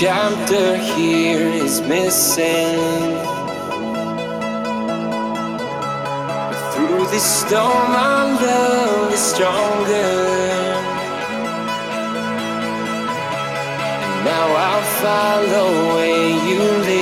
chapter here is missing. But through this storm, our love is stronger. And now I'll follow where you lead.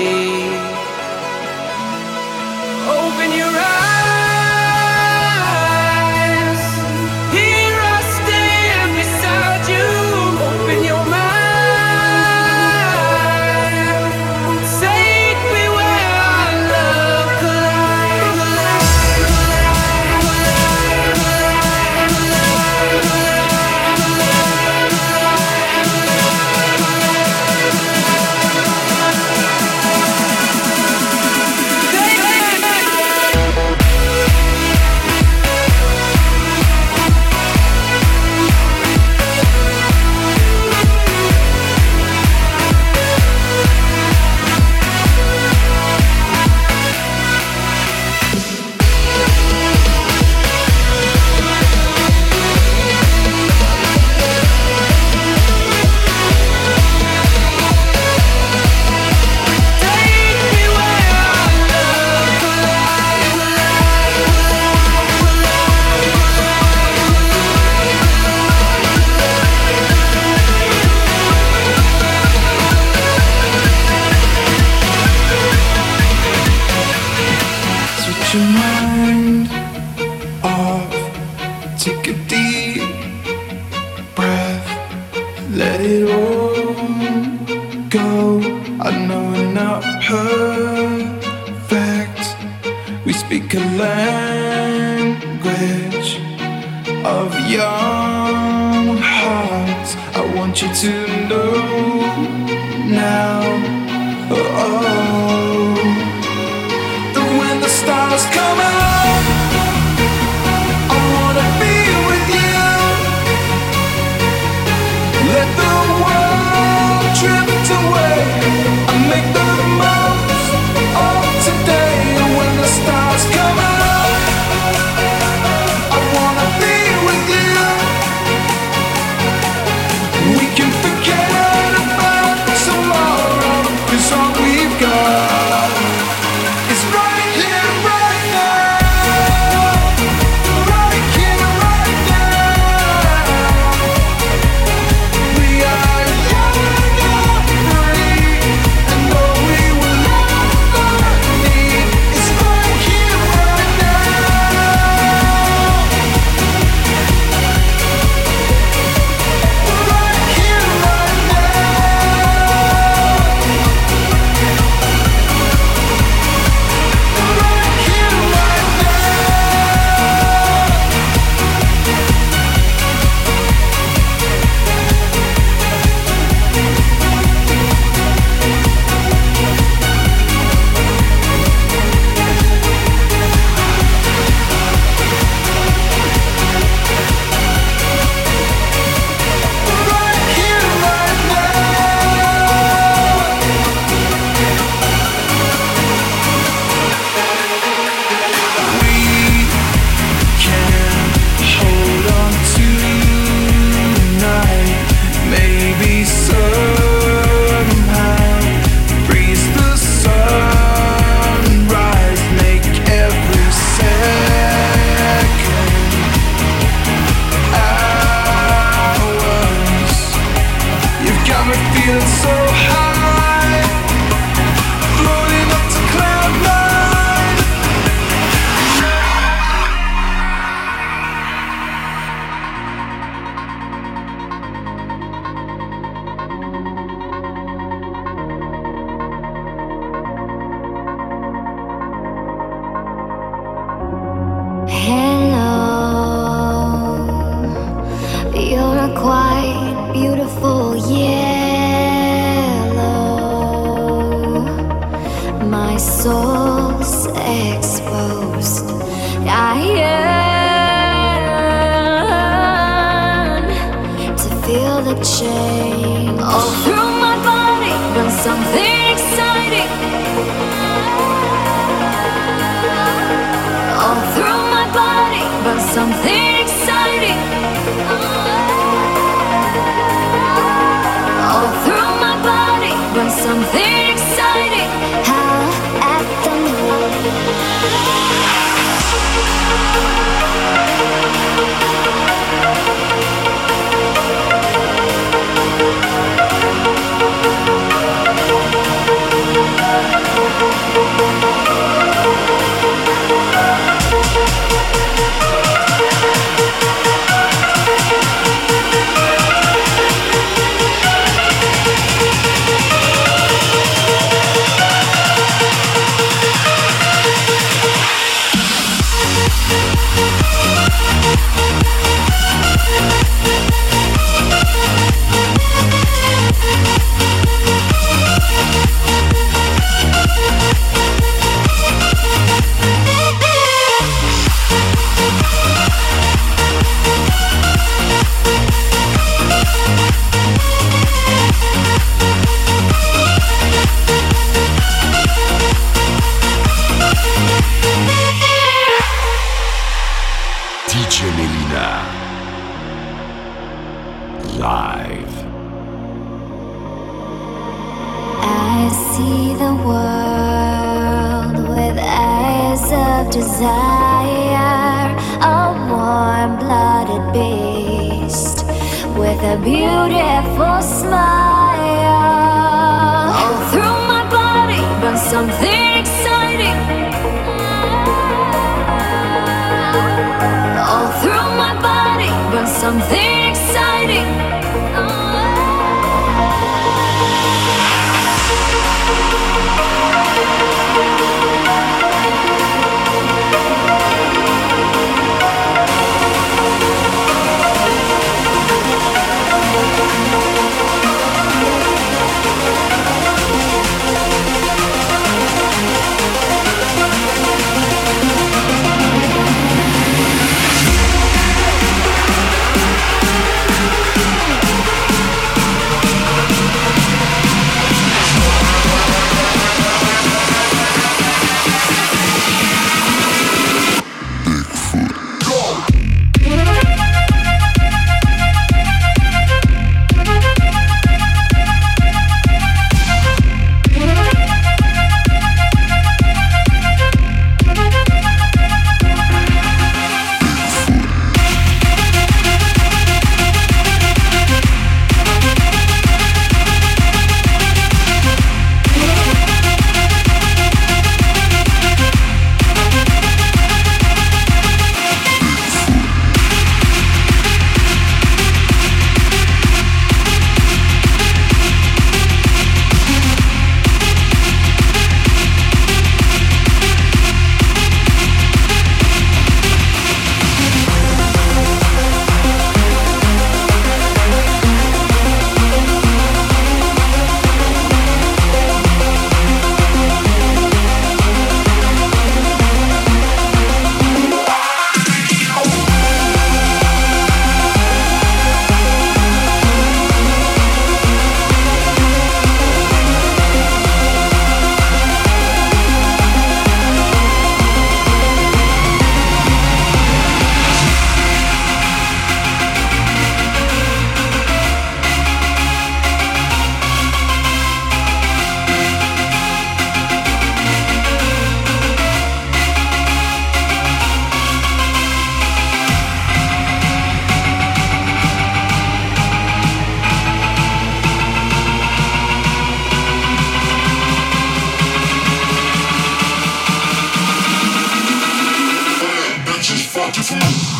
Herkesin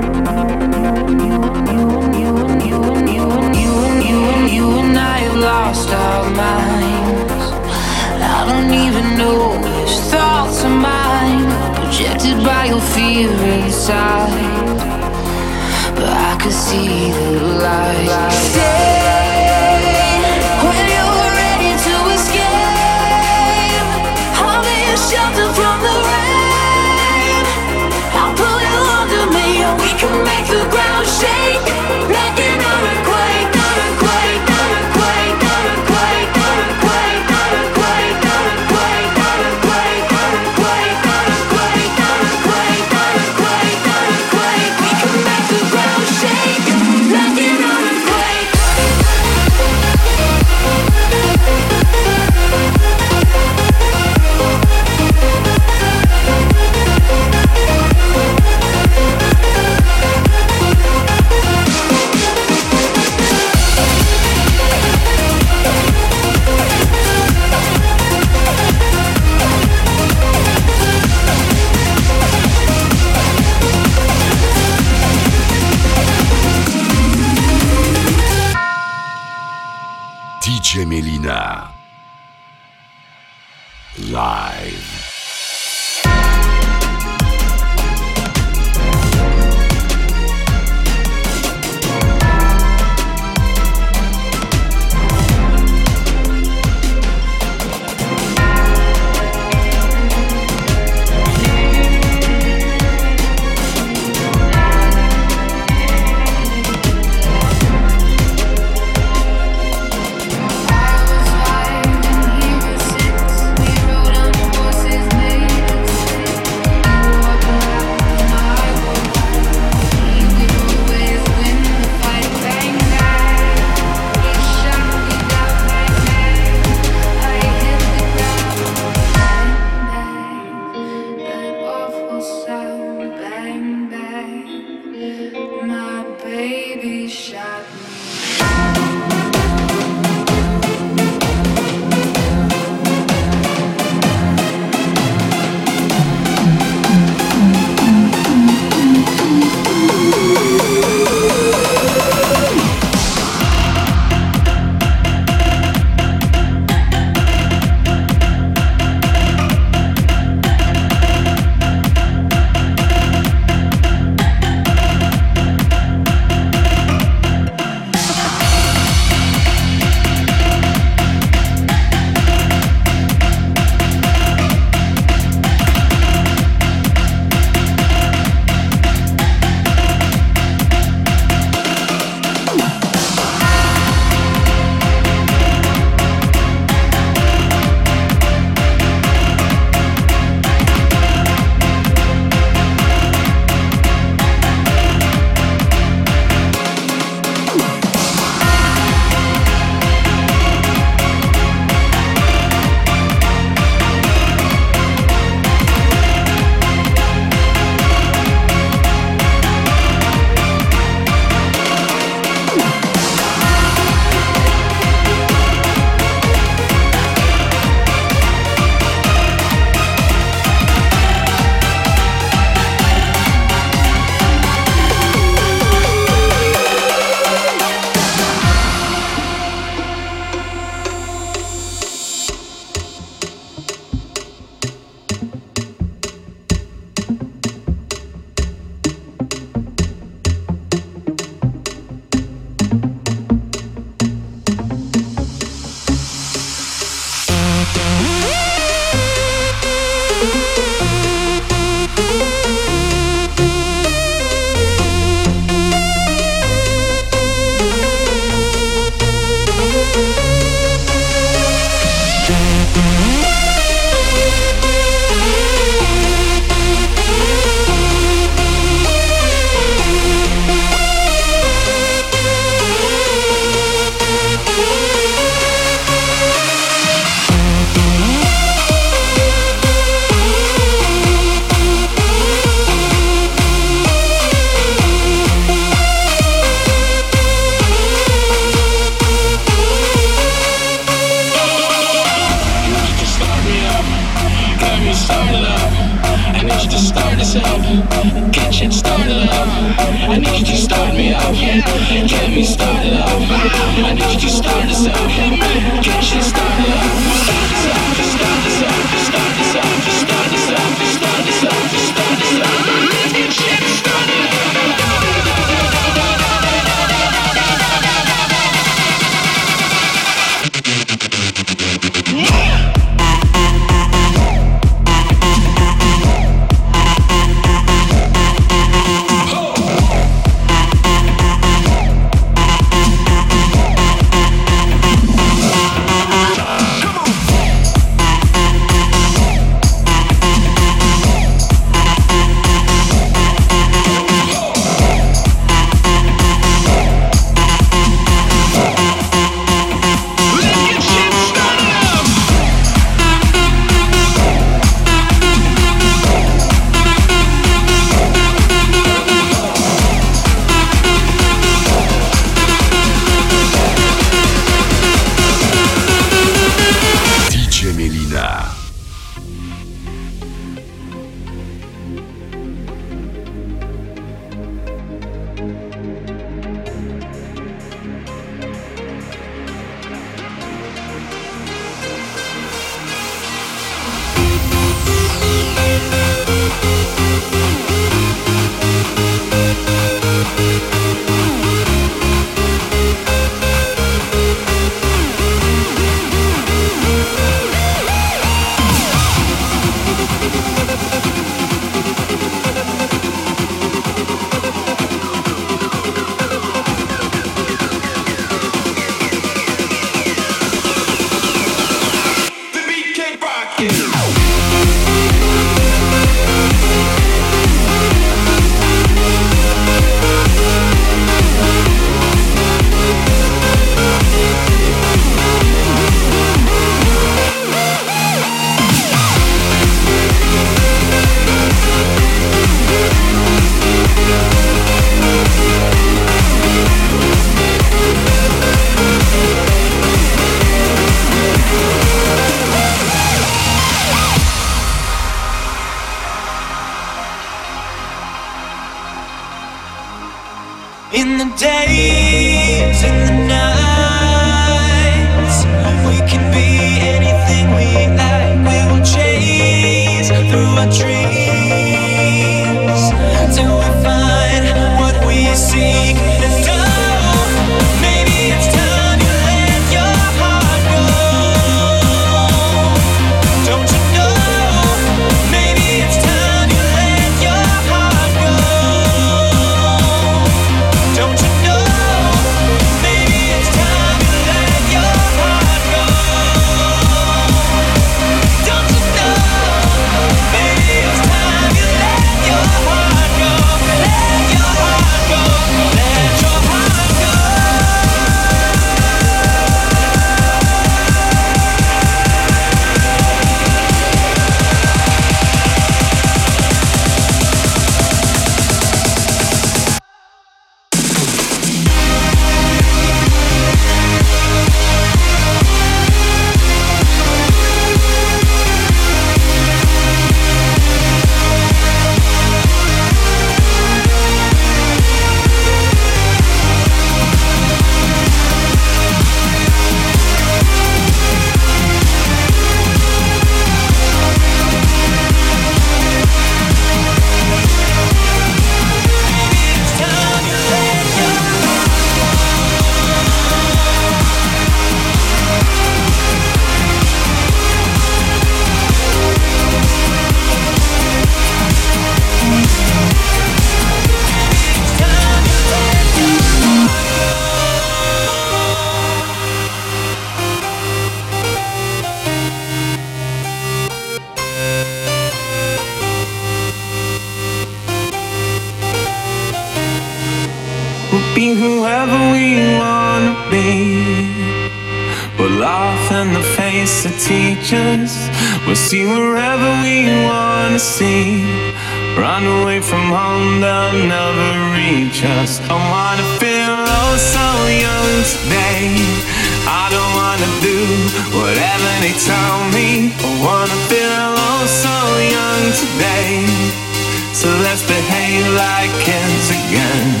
like kids again,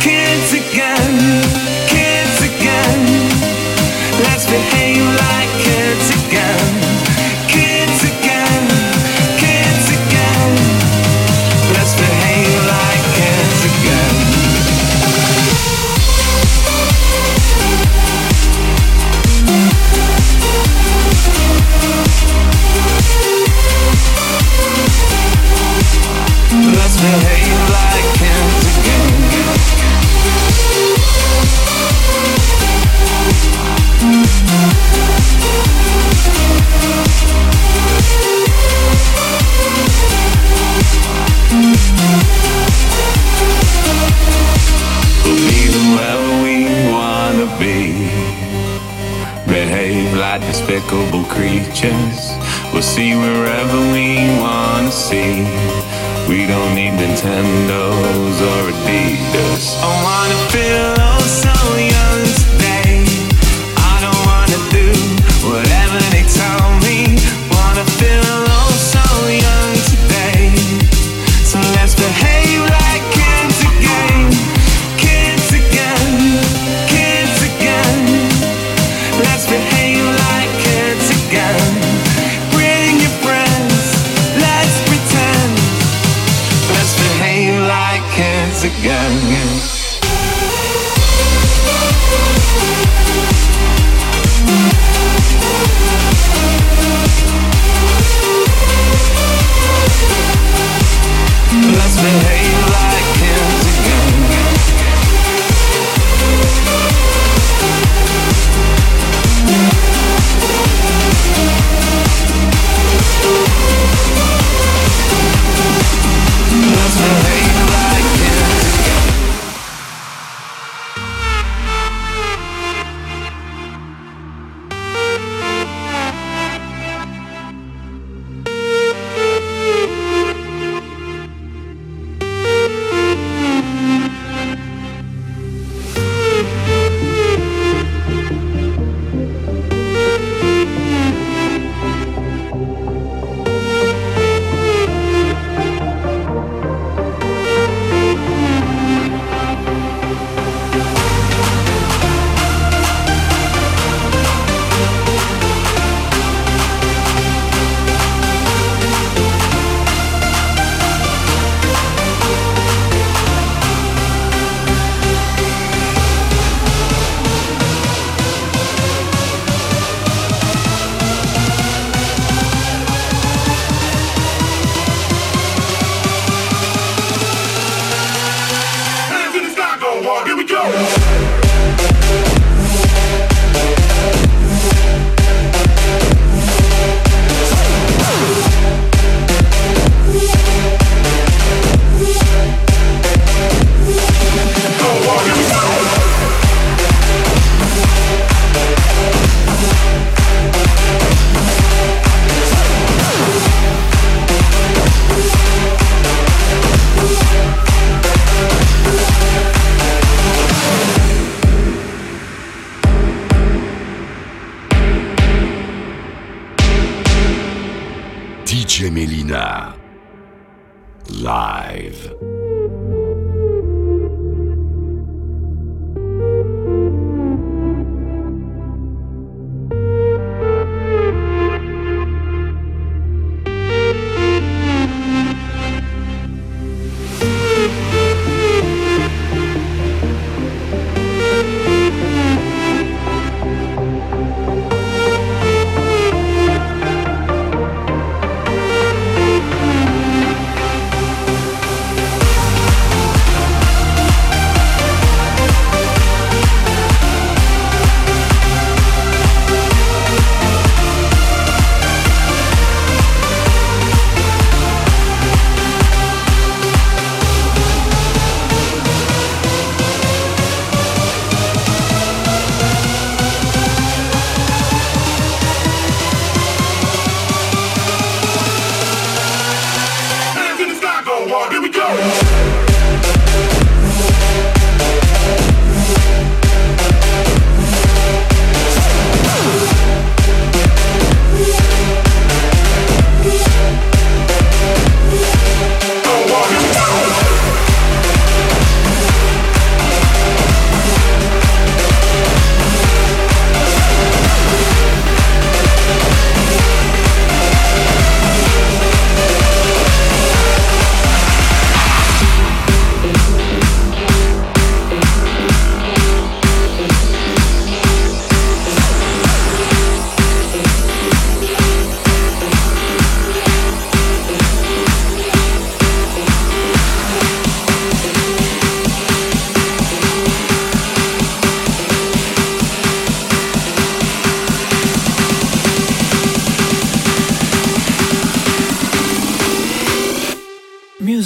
kids again. creatures. We'll see wherever we wanna see. We don't need Nintendos or Adidas. I wanna feel.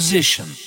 Musician.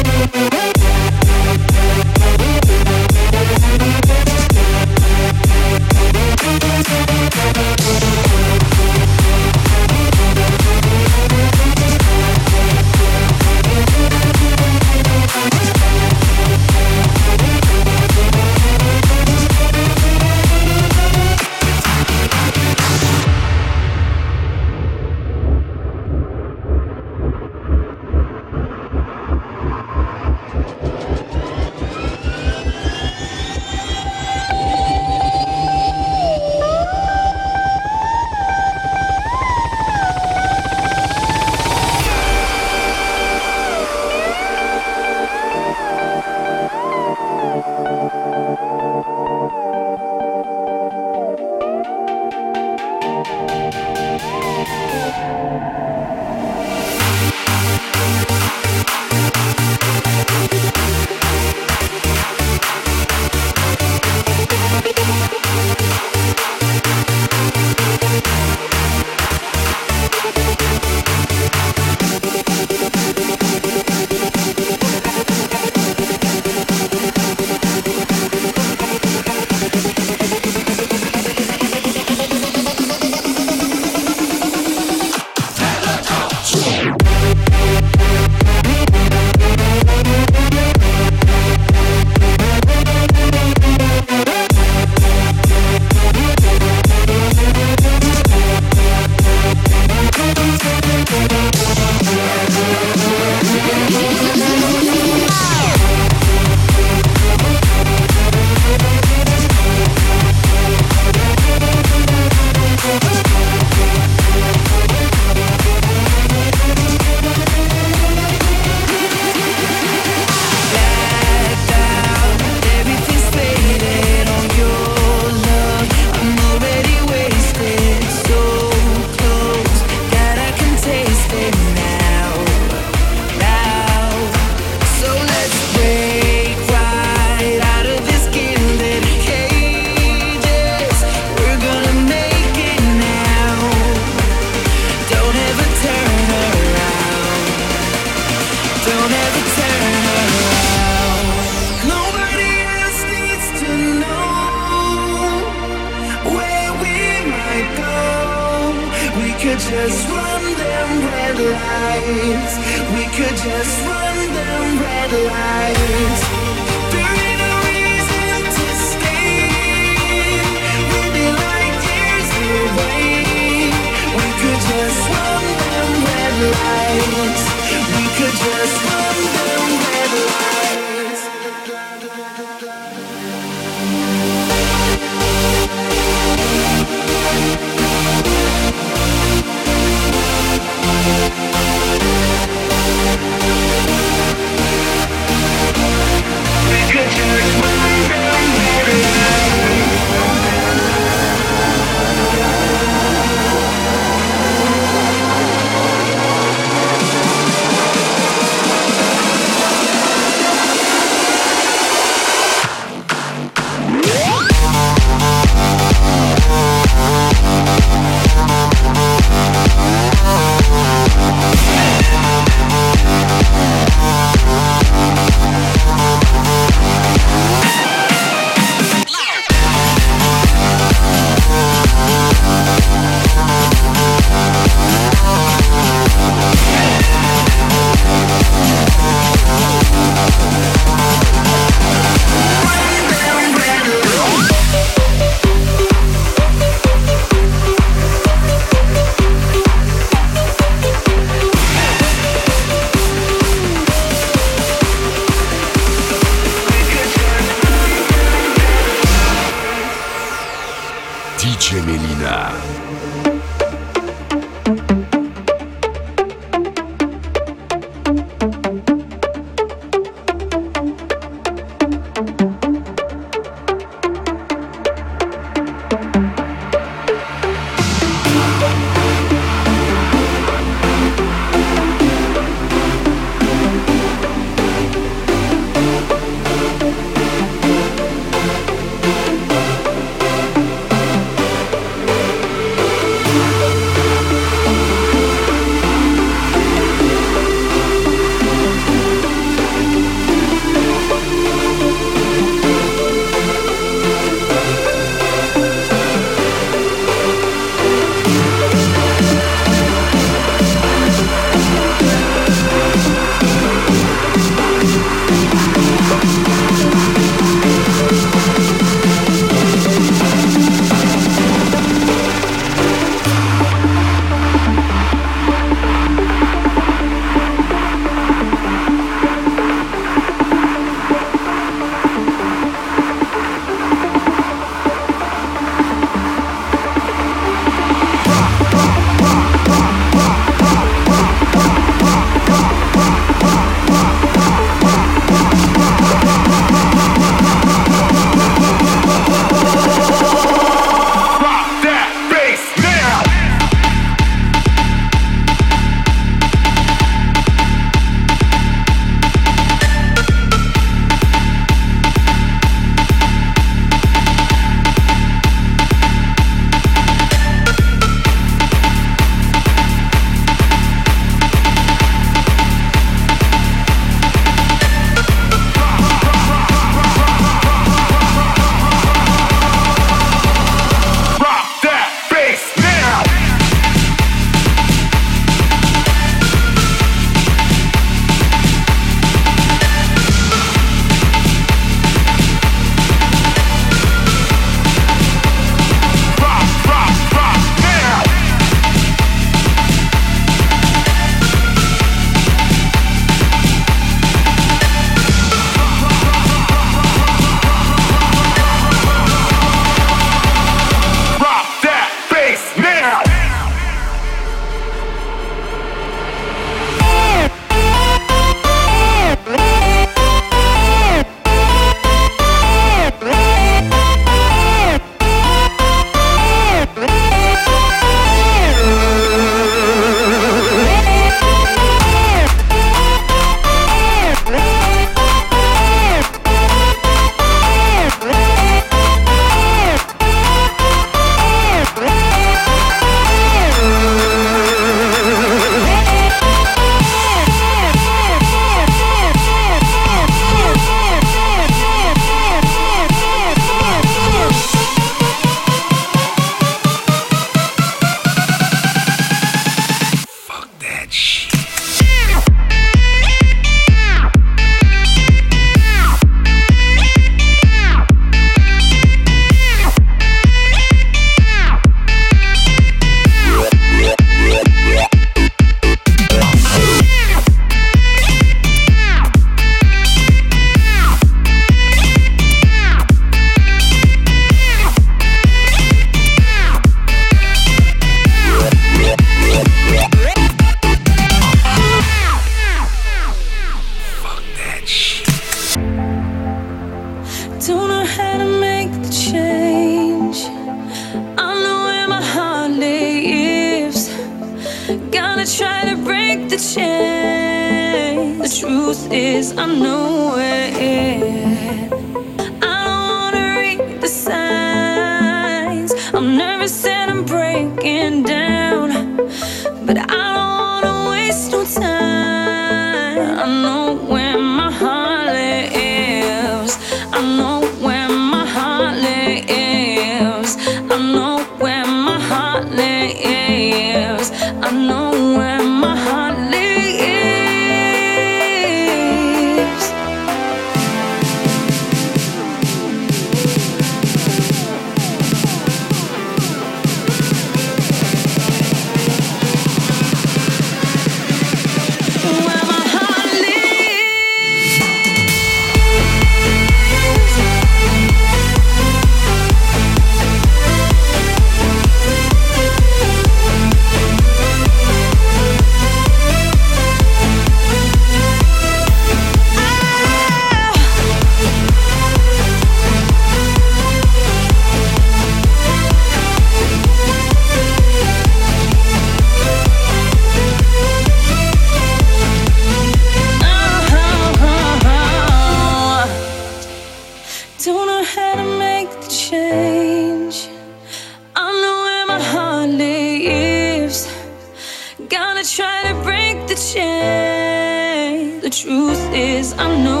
I know